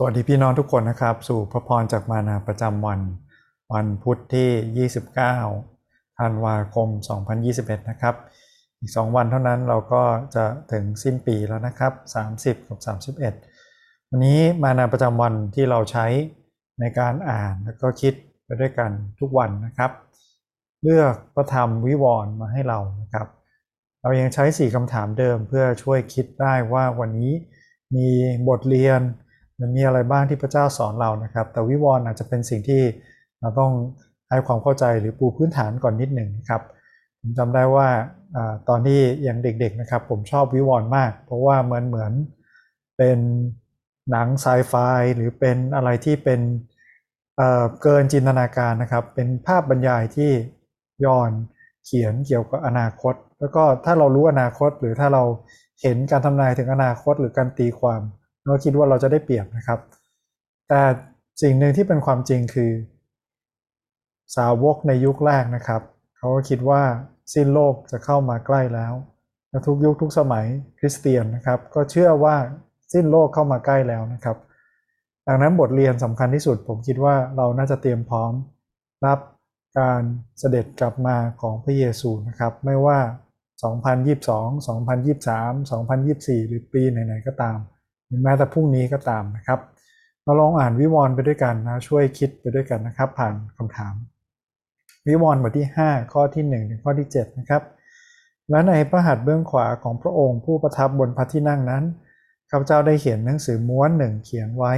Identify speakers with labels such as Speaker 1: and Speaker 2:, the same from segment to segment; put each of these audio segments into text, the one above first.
Speaker 1: สวัสดีพี่น้องทุกคนนะครับ สู่พระพรจากมานาประจำวัน วันพุธที่ 29ธันวาคม 2021 นะครับ อีก 2 วันเท่านั้นเราก็จะถึงสิ้นปีแล้วนะครับ 30 กับ 31 วันนี้มานาประจำวันที่เราใช้ในการอ่านแล้วก็คิดไปด้วยกันทุกวันนะครับ เลือกพระธรรมวิวรณ์มาให้เรานะครับ เรายังใช้ 4คำถามเดิมเพื่อช่วยคิดได้ว่าวันนี้มีบทเรียน มันมีอะไรบ้างที่พระเจ้าสอนเรานะครับ แต่วิวรณ์อาจจะเป็นสิ่งที่เราต้องให้ความเข้าใจหรือปูพื้นฐานก่อนนิดหนึ่งนะครับผมจำได้ว่าตอนที่ยังเด็กๆนะครับ ผมชอบวิวรณ์มาก เพราะว่าเหมือนเหมือนเป็นหนังไซไฟหรือเป็นอะไรที่เป็นเเกินจินตนาการนะครับ เป็นภาพบรรยายที่ย้อนเขียนเกี่ยวกับอนาคต แล้วก็ถ้าเรารู้อนาคตหรือถ้าเราเห็นการทำนายถึงอนาคตหรือการตีความ เราคิดว่าเราจะได้เปรียบนะครับ แต่สิ่งหนึ่งที่เป็นความจริงคือ สาวกในยุคแรกนะครับ เขาก็คิดว่าสิ้นโลกจะเข้ามาใกล้แล้วและทุกยุคทุกสมัยคริสเตียนนะครับ ก็เชื่อว่าสิ้นโลกเข้ามาใกล้แล้วนะครับ ดังนั้นบทเรียนสำคัญที่สุด ผมคิดว่าเราน่าจะเตรียมพร้อมรับการเสด็จกลับมาของพระเยซูนะครับ ไม่ว่า 2022 2023 2024 หรือปีไหนๆก็ตาม แม้แต่พรุ่งนี้ก็ตามนะครับเราลองอ่านวิวรณ์ไปด้วยกันนะช่วยคิดไปด้วยกันนะครับ ผ่านคำถาม วิวรณ์บทที่ 5 ข้อที่1ถึงข้อที่7นะครับและในพระหัตถ์เบื้องขวาของพระองค์ผู้ประทับบนพระที่นั่งนั้นข้าพเจ้าได้เห็นหนังสือม้วนหนึ่งเขียนไว้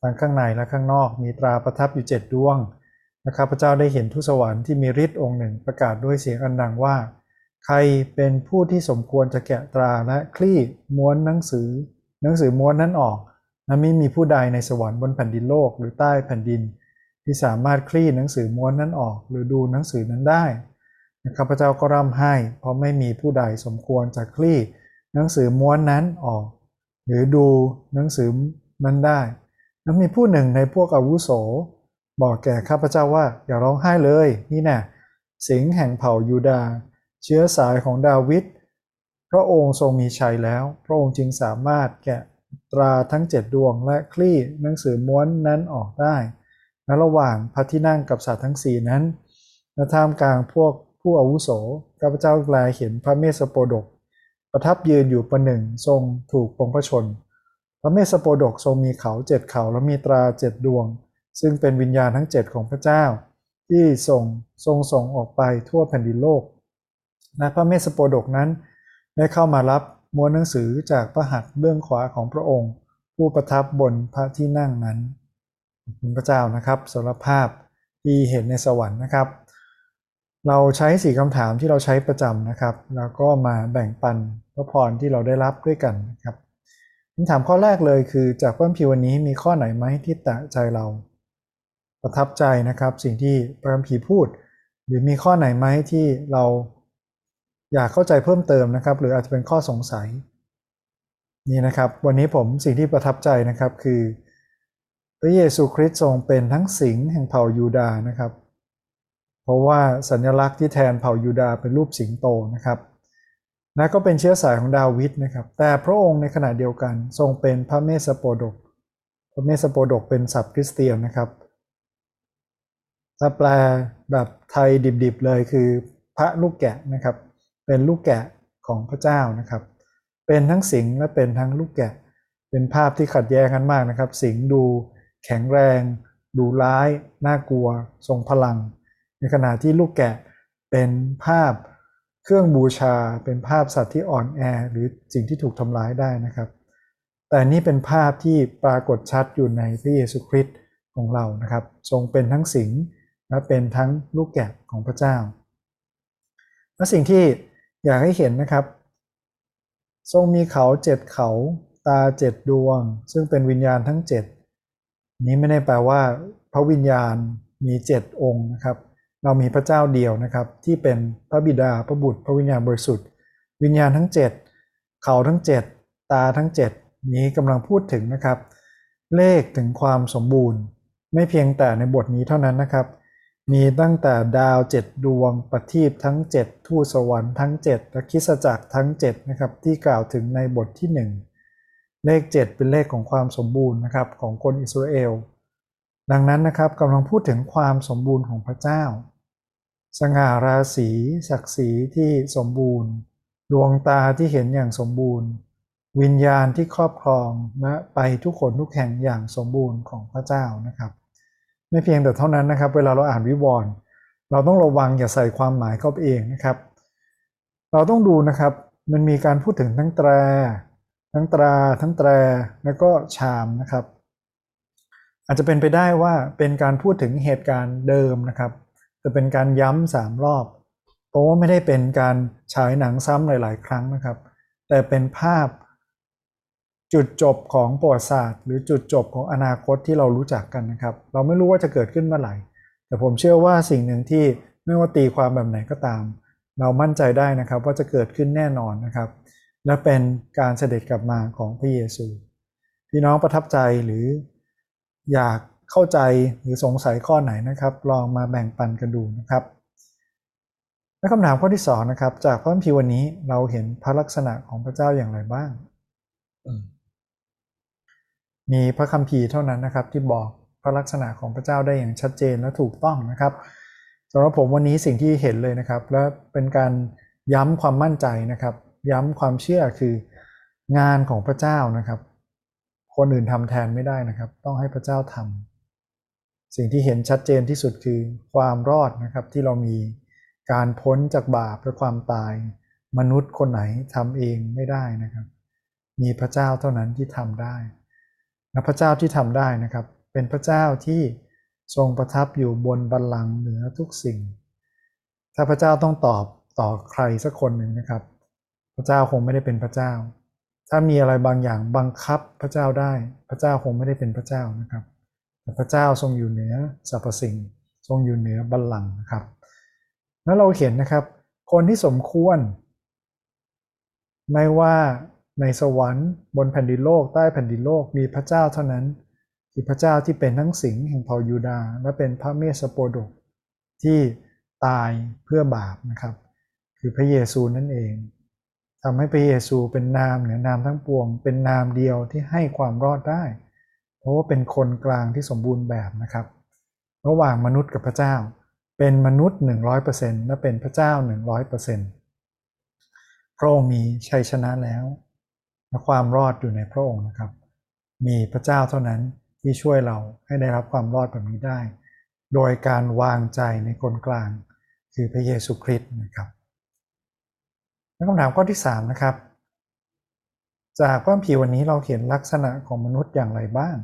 Speaker 1: ทั้งข้างในและข้างนอกมีตราประทับอยู่เจ็ดดวงและข้าพเจ้าได้เห็นทุสวรรค์ที่มีฤทธิ์องค์หนึ่งประกาศด้วยเสียงอันดังว่า ใครเป็นผู้ที่สมควรจะแกะตราและคลี่ม้วนหนังสือ หนังสือม้วนนั้นออกและไม่มีผู้ใดในสวรรค์บนแผ่นดินโลกหรือใต้แผ่นดิน ที่สามารถคลี่หนังสือม้วนนั้นออก หรือดูหนังสือนั้นได้ข้าพเจ้าก็ร่ำไห้ เพราะไม่มีผู้ใดสมควรจะคลี่หนังสือม้วนนั้นออก หรือดูหนังสือนั้นได้ แล้วมีผู้หนึ่งในพวกอาวุโส บอกแก่ข้าพเจ้าว่าอย่าร้องไห้เลย นี่แน่สิงแห่งเผ่ายูดา เชื้อสายของดาวิด พระองค์ทรงมีชัยแล้ว พระองค์จึงสามารถแกะตราทั้งเจ็ดดวงและคลี่หนังสือม้วนนั้นออกได้ในระหว่างพระที่นั่งกับสัตว์ทั้งสี่นั้นและท่ามกลางพวกผู้อาวุโสข้าพเจ้าแลเห็นพระเมสสโปดก ประทับยืนอยู่ประหนึ่งทรงถูกปงพระชน พระเมสสโปดกทรงมีเขาเจ็ดเขาและมีตราเจ็ดดวง ซึ่งเป็นวิญญาณทั้งเจ็ดของพระเจ้า ที่ทรงทรงส่งออกไปทั่วแผ่นดินโลกและพระเมสสโปดกนั้น ได้เข้ามารับม้วนหนังสือจากพระหัตถ์เบื้องขวาของพระองค์ ผู้ประทับบนพระที่นั่งนั้นคุณพระเจ้านะครับสารภาพที่เห็นในสวรรค์นะครับ เราใช้สี่คำถามที่เราใช้ประจำนะครับ แล้วก็มาแบ่งปันพระพรที่เราได้รับด้วยกันนะครับคำถามข้อแรกเลยคือจากพระคัมภีวันนี้มีข้อไหนไหมที่แตะใจเรา ประทับใจนะครับ สิ่งที่พระคัมภีพูด หรือมีข้อไหนไหมที่เรา อยากเข้าใจเพิ่มเติมนะครับ หรืออาจจะเป็นข้อสงสัย นี่นะครับ วันนี้ผมสิ่งที่ประทับใจนะครับคือ พระเยซูคริสต์ทรงเป็นทั้งสิงห์แห่งเผ่ายูดานะครับ เพราะว่าสัญลักษณ์ที่แทนเผ่ายูดาเป็นรูปสิงโตนะครับนะก็เป็นเชื้อสายของดาวิดนะครับ แต่พระองค์ในขณะเดียวกันทรงเป็นพระเมสโปดก พระเมสโปดกเป็นศัพท์คริสเตียนนะครับถ้าแปลแบบไทยดิบๆเลยคือพระลูกแกะนะครับ เป็นลูกแกะของพระเจ้านะครับ เป็นทั้งสิงและเป็นทั้งลูกแกะ เป็นภาพที่ขัดแย้งกันมากนะครับ สิงดูแข็งแรง ดูร้าย น่ากลัว ทรงพลัง ในขณะที่ลูกแกะเป็นภาพเครื่องบูชา เป็นภาพสัตว์ที่อ่อนแอ หรือสิ่งที่ถูกทำร้ายได้นะครับ แต่นี่เป็นภาพที่ปรากฏชัดอยู่ในพระเยซูคริสต์ของเรานะครับ ทรงเป็นทั้งสิงและเป็นทั้งลูกแกะของพระเจ้าและสิ่งที่ อยากให้เห็นนะครับ ทรงมีเขาเจ็ดเขาตาเจ็ดดวง ซึ่งเป็นวิญญาณทั้งเจ็ดนี้ไม่ได้แปลว่า พระวิญญาณมีเจ็ดองค์นะครับ เรามีพระเจ้าเดียวนะครับ ที่เป็นพระบิดาพระบุตร พระวิญญาณบริสุทธิ์ วิญญาณทั้งเจ็ดเขาทั้งเจ็ดตาทั้งเจ็ดนี้กำลังพูดถึงนะครับ เลขถึงความสมบูรณ์ ไม่เพียงแต่ในบทนี้เท่านั้นนะครับ มีตั้งแต่ดาวเจ็ดดวง ปฏิบทั้ง7ทูตสวรรค์ทั้ง7และคิสจักรทั้ง7นะครับที่กล่าวถึงในบทที่หนึ่งเลข7เป็นเลขของความสมบูรณ์นะครับของคนอิสราเอล ดังนั้นนะครับกำลังพูดถึงความสมบูรณ์ของพระเจ้า สง่าราศีศักดิ์ศรีที่สมบูรณ์ ดวงตาที่เห็นอย่างสมบูรณ์ วิญญาณที่ครอบครองและไปทุกคนทุกแห่งอย่างสมบูรณ์ของพระเจ้านะครับ ไม่เพียงแต่เท่านั้นนะครับ เวลาเราอ่านวิวรณ์เราต้องระวังอย่าใส่ความหมายเข้าไปเองนะครับ เราต้องดูนะครับมันมีการพูดถึงทั้งแตร ทั้งตรา ทั้งแตร แล้วก็ชามนะครับ อาจจะเป็นไปได้ว่าเป็นการพูดถึงเหตุการณ์เดิมนะครับแต่เป็นการย้ำสามรอบเพราะว่าไม่ได้เป็นการฉายหนังซ้ำหลาย ๆ ครั้งนะครับ แต่เป็นภาพ จุดจบของประวัติศาสตร์ หรือจุดจบของอนาคตที่เรารู้จักกันนะครับ เราไม่รู้ว่าจะเกิดขึ้นเมื่อไหร่ แต่ผมเชื่อว่าสิ่งหนึ่งที่ไม่ว่าตีความแบบไหนก็ตาม เรามั่นใจได้นะครับว่าจะเกิดขึ้นแน่นอนนะครับ และเป็นการเสด็จกลับมาของพระเยซู พี่น้องประทับใจหรืออยากเข้าใจหรือสงสัยข้อไหนนะครับ ลองมาแบ่งปันกันดูนะครับและคำถามข้อที่สองนะครับ จากพระคัมภีร์วันนี้เราเห็นพระลักษณะของพระเจ้าอย่างไรบ้าง มีพระคัมภีร์เท่านั้นนะครับ ที่บอกพระลักษณะของพระเจ้าได้อย่างชัดเจนและถูกต้องนะครับสำหรับผมวันนี้สิ่งที่เห็นเลยนะครับ และเป็นการย้ำความมั่นใจนะครับ ย้ำความเชื่อคืองานของพระเจ้านะครับ คนอื่นทำแทนไม่ได้นะครับ ต้องให้พระเจ้าทำสิ่งที่เห็นชัดเจนที่สุดคือความรอดนะครับที่เรามีการพ้นจากบาปและความตาย มนุษย์คนไหนทำเองไม่ได้นะครับ มีพระเจ้าเท่านั้นที่ทำได้ และพระเจ้าที่ทำได้นะครับ เป็นพระเจ้าที่ทรงประทับอยู่บนบัลลังก์เหนือทุกสิ่ง ถ้าพระเจ้าต้องตอบต่อใครสักคนหนึ่งนะครับ พระเจ้าคงไม่ได้เป็นพระเจ้า ถ้ามีอะไรบางอย่างบังคับพระเจ้าได้ พระเจ้าคงไม่ได้เป็นพระเจ้านะครับแต่พระเจ้าทรงอยู่เหนือสรรพสิ่ง ทรงอยู่เหนือบัลลังก์นะครับแล้วเราเห็นนะครับ คนที่สมควร ไม่ว่า ในสวรรค์ บนแผ่นดินโลก ใต้แผ่นดินโลก มีพระเจ้าเท่านั้น คือพระเจ้าที่เป็นทั้งสิงห์แห่งเผ่ายูดา และเป็นพระเมสสโปดก ที่ตายเพื่อบาปนะครับ คือพระเยซูนั่นเองทำให้พระเยซูเป็นนามเหนือนามทั้งปวง เป็นนามเดียวที่ให้ความรอดได้ เพราะว่าเป็นคนกลางที่สมบูรณ์แบบนะครับ ระหว่างมนุษย์กับพระเจ้า เป็นมนุษย์ 100%และเป็นพระเจ้า 100%พระองค์มีชัยชนะแล้ว และความรอดอยู่ในพระองค์นะครับ มีพระเจ้าเท่านั้นที่ช่วยเราให้ได้รับความรอดแบบนี้ได้ โดยการวางใจในคนกลาง คือพระเยซูคริสต์นะครับคำถามข้อที่3นะครับ จากพระผีวันนี้เราเห็นลักษณะของมนุษย์อย่างไรบ้าง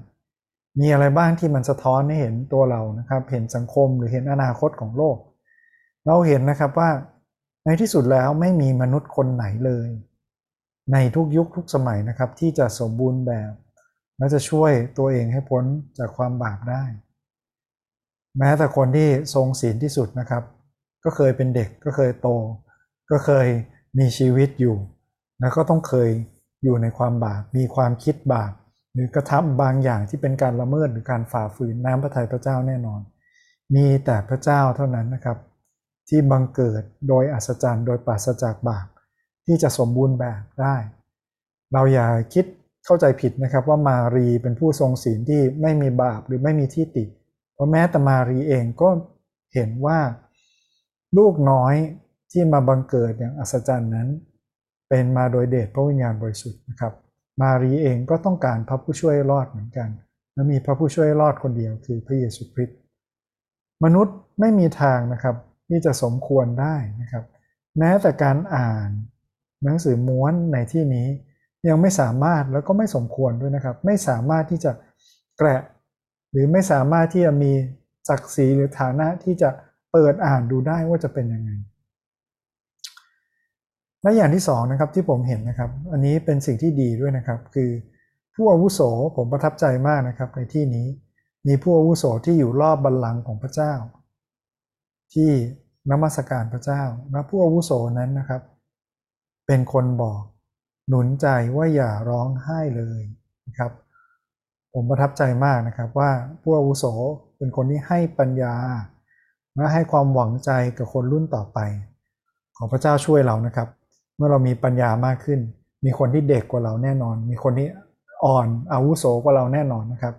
Speaker 1: มีอะไรบ้างที่มันสะท้อนให้เห็นตัวเรานะครับ เห็นสังคมหรือเห็นอนาคตของโลก เราเห็นนะครับว่าในที่สุดแล้วไม่มีมนุษย์คนไหนเลย ในทุกยุคทุกสมัยนะครับ ที่จะสมบูรณ์แบบ และจะช่วยตัวเองให้พ้นจากความบาปได้ แม้แต่คนที่ทรงศีลที่สุดนะครับ ก็เคยเป็นเด็กก็เคยโต ก็เคยมีชีวิตอยู่ แล้วก็ต้องเคยอยู่ในความบาปมีความคิดบาปหรือกระทำบางอย่างที่เป็นการละเมิดหรือการฝ่าฝืนน้ำพระทัยพระเจ้าแน่นอน มีแต่พระเจ้าเท่านั้นนะครับ ที่บังเกิดโดยอัศจรรย์โดยปราศจากบาป ที่จะสมบูรณ์แบบได้ เราอย่าคิดเข้าใจผิดนะครับว่ามารีเป็นผู้ทรงศีลที่ไม่มีบาปหรือไม่มีที่ติ เพราะแม้แต่มารีเองก็เห็นว่าลูกน้อยที่มาบังเกิดอย่างอัศจรรย์นั้น เป็นมาโดยเดชพระวิญญาณบริสุทธิ์นะครับ มารีเองก็ต้องการพระผู้ช่วยรอดเหมือนกัน และมีพระผู้ช่วยรอดคนเดียวคือพระเยซูคริสต์มนุษย์ไม่มีทางนะครับที่จะสมควรได้นะครับ แม้แต่การอ่าน หนังสือม้วนในที่นี้ยังไม่สามารถแล้วก็ไม่สมควรด้วยนะครับ ไม่สามารถที่จะแกะ หรือไม่สามารถที่จะมีศักดิ์ศรีหรือฐานะที่จะเปิดอ่านดูได้ว่าจะเป็นยังไงและอย่างที่สองนะครับที่ผมเห็นนะครับ อันนี้เป็นสิ่งที่ดีด้วยนะครับ คือผู้อาวุโสผมประทับใจมากนะครับ ในที่นี้มีผู้อาวุโสที่อยู่รอบบัลลังก์ของพระเจ้า ที่นมัสการพระเจ้าและผู้อาวุโสนั้นนะครับ เป็นคนบอกหนุนใจว่าอย่าร้องไห้เลยนะครับ ผมประทับใจมากนะครับว่าผู้อาวุโสเป็นคนที่ให้ปัญญา และให้ความหวังใจกับคนรุ่นต่อไป ขอพระเจ้าช่วยเรานะครับ เมื่อเรามีปัญญามากขึ้น มีคนที่เด็กกว่าเราแน่นอน มีคนที่อ่อนอาวุโสกว่าเราแน่นอนนะครับ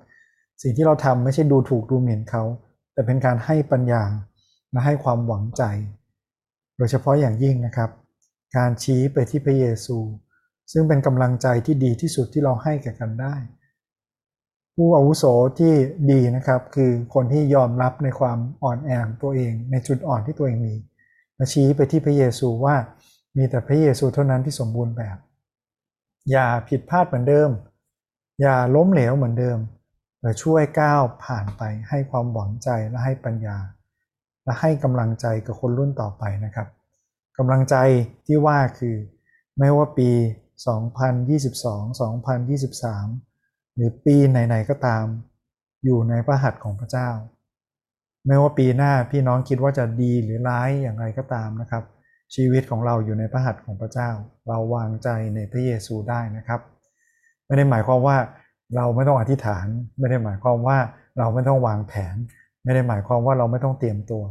Speaker 1: สิ่งที่เราทำไม่ใช่ดูถูกดูหมิ่นเขา แต่เป็นการให้ปัญญาและให้ความหวังใจ โดยเฉพาะอย่างยิ่งนะครับ การชี้ไปที่พระเยซู ซึ่งเป็นกำลังใจที่ดีที่สุดที่เราให้แก่กันได้ ผู้อาวุโสที่ดีนะครับคือคนที่ยอมรับในความอ่อนแอของตัวเอง ในจุดอ่อนที่ตัวเองมีและชี้ไปที่พระเยซูว่ามีแต่พระเยซูเท่านั้นที่สมบูรณ์แบบ อย่าผิดพลาดเหมือนเดิม อย่าล้มเหลวเหมือนเดิมแต่ช่วยก้าวผ่านไปให้ความหวังใจและให้ปัญญา และให้กำลังใจกับคนรุ่นต่อไปนะครับ กำลังใจที่ว่าคือ ไม่ว่าปี 2022 2023 หรือปีไหนๆก็ตาม อยู่ในพระหัตถ์ของพระเจ้า ไม่ว่าปีหน้าพี่น้องคิดว่าจะดีหรือร้ายอย่างไรก็ตามนะครับ ชีวิตของเราอยู่ในพระหัตถ์ของพระเจ้า เราวางใจในพระเยซูได้นะครับ ไม่ได้หมายความว่าเราไม่ต้องอธิษฐาน ไม่ได้หมายความว่าเราไม่ต้องวางแผน ไม่ได้หมายความว่าเราไม่ต้องเตรียมตัว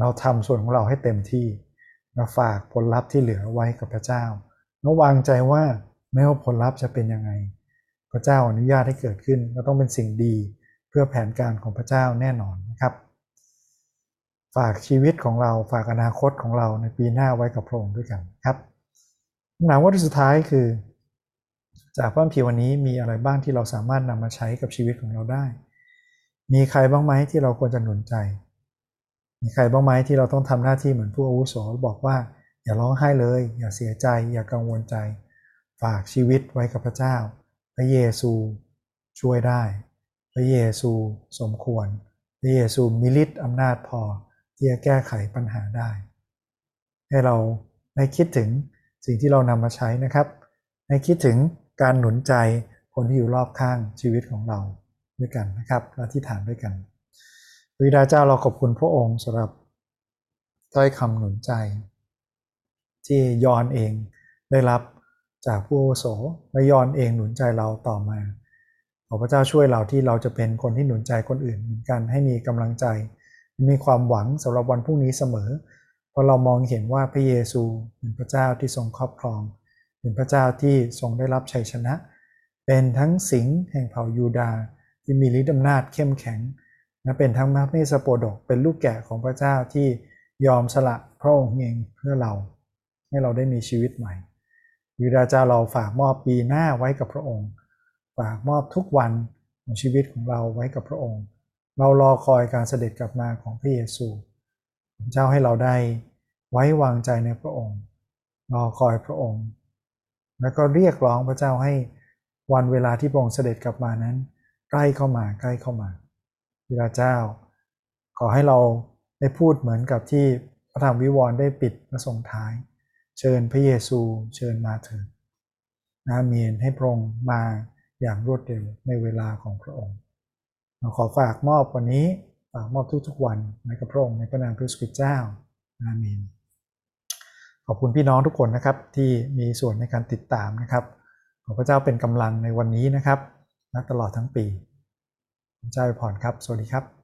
Speaker 1: เราทำส่วนของเราให้เต็มที่ เราฝากผลลัพธ์ที่เหลือไว้กับพระเจ้าแล้ววางใจว่าไม่ว่าผลลัพธ์จะเป็นยังไง พระเจ้าอนุญาตให้เกิดขึ้นก็ต้องเป็นสิ่งดีเพื่อแผนการของพระเจ้าแน่นอนนะครับ ฝากชีวิตของเราฝากอนาคตของเราในปีหน้าไว้กับพระองค์ด้วยกันครับคำถามว่าที่สุดท้ายคือ จากพระคัมภีร์วันนี้มีอะไรบ้างที่เราสามารถนำมาใช้กับชีวิตของเราได้ มีใครบ้างไหมที่เราควรจะหนุนใจ มีใครบ้างไหมที่เราต้องทำหน้าที่เหมือนผู้อาวุโสบอกว่า อย่าร้องไห้เลย อย่าเสียใจ อย่ากังวลใจ ฝากชีวิตไว้กับพระเจ้า พระเยซูช่วยได้ พระเยซูสมควร พระเยซูมีฤทธิ์อำนาจพอที่จะแก้ไขปัญหาได้ ให้เราได้คิดถึงสิ่งที่เรานำมาใช้นะครับให้คิดถึงการหนุนใจคนที่อยู่รอบข้างชีวิตของเราด้วยกันนะครับและที่ฐานด้วยกัน วิดาเจ้าเราขอบคุณพระองค์สำหรับถ้อยคำหนุนใจ ที่ยอนเองได้รับจากผู้โสและยอนเองหนุนใจเราต่อมาขอพระเจ้าช่วยเราที่เราจะเป็นคนที่หนุนใจคนอื่นเหมือนกันให้มีกำลังใจ มีความหวังสำหรับวันพรุ่งนี้เสมอ เพราะเรามองเห็นว่าพระเยซูเป็นพระเจ้าที่ทรงครอบครอง เป็นพระเจ้าที่ทรงได้รับชัยชนะ เป็นทั้งสิงห์แห่งเผ่ายูดาห์ที่มีฤทธิ์อำนาจเข้มแข็ง และเป็นทั้งมาเมสโปดก เป็นลูกแกะของพระเจ้าที่ยอมสละพระองค์เองเพื่อเรา ให้เราได้มีชีวิตใหม่ยูดาเจ้าเราฝากมอบปีหน้าไว้กับพระองค์ ฝากมอบทุกวันของชีวิตของเราไว้กับพระองค์ เรารอคอยการเสด็จกลับมาของพระเยซู เจ้าให้เราได้ไว้วางใจในพระองค์ รอคอยพระองค์ แล้วก็เรียกร้องพระเจ้าให้วันเวลาที่พระองค์เสด็จกลับมานั้น ใกล้เข้ามาใกล้เข้ามา พระเจ้า ขอให้เราได้พูดเหมือนกับที่พระธรรมวิวรณ์ได้ปิดและส่งท้าย เชิญพระเยซูเชิญมาเถิดอาเมนให้พระองค์มาอย่างรวดเร็วในเวลาของพระองค์เราขอฝากมอบวันนี้ฝากมอบทุกๆวันในกับพระองค์ในพระนามพระสุเจ้าอาเมนขอบคุณพี่น้องทุกคนนะครับที่มีส่วนในการติดตามนะครับขอพระเจ้าเป็นกำลังในวันนี้นะครับและตลอดทั้งปี เจ้าพรครับ สวัสดีครับ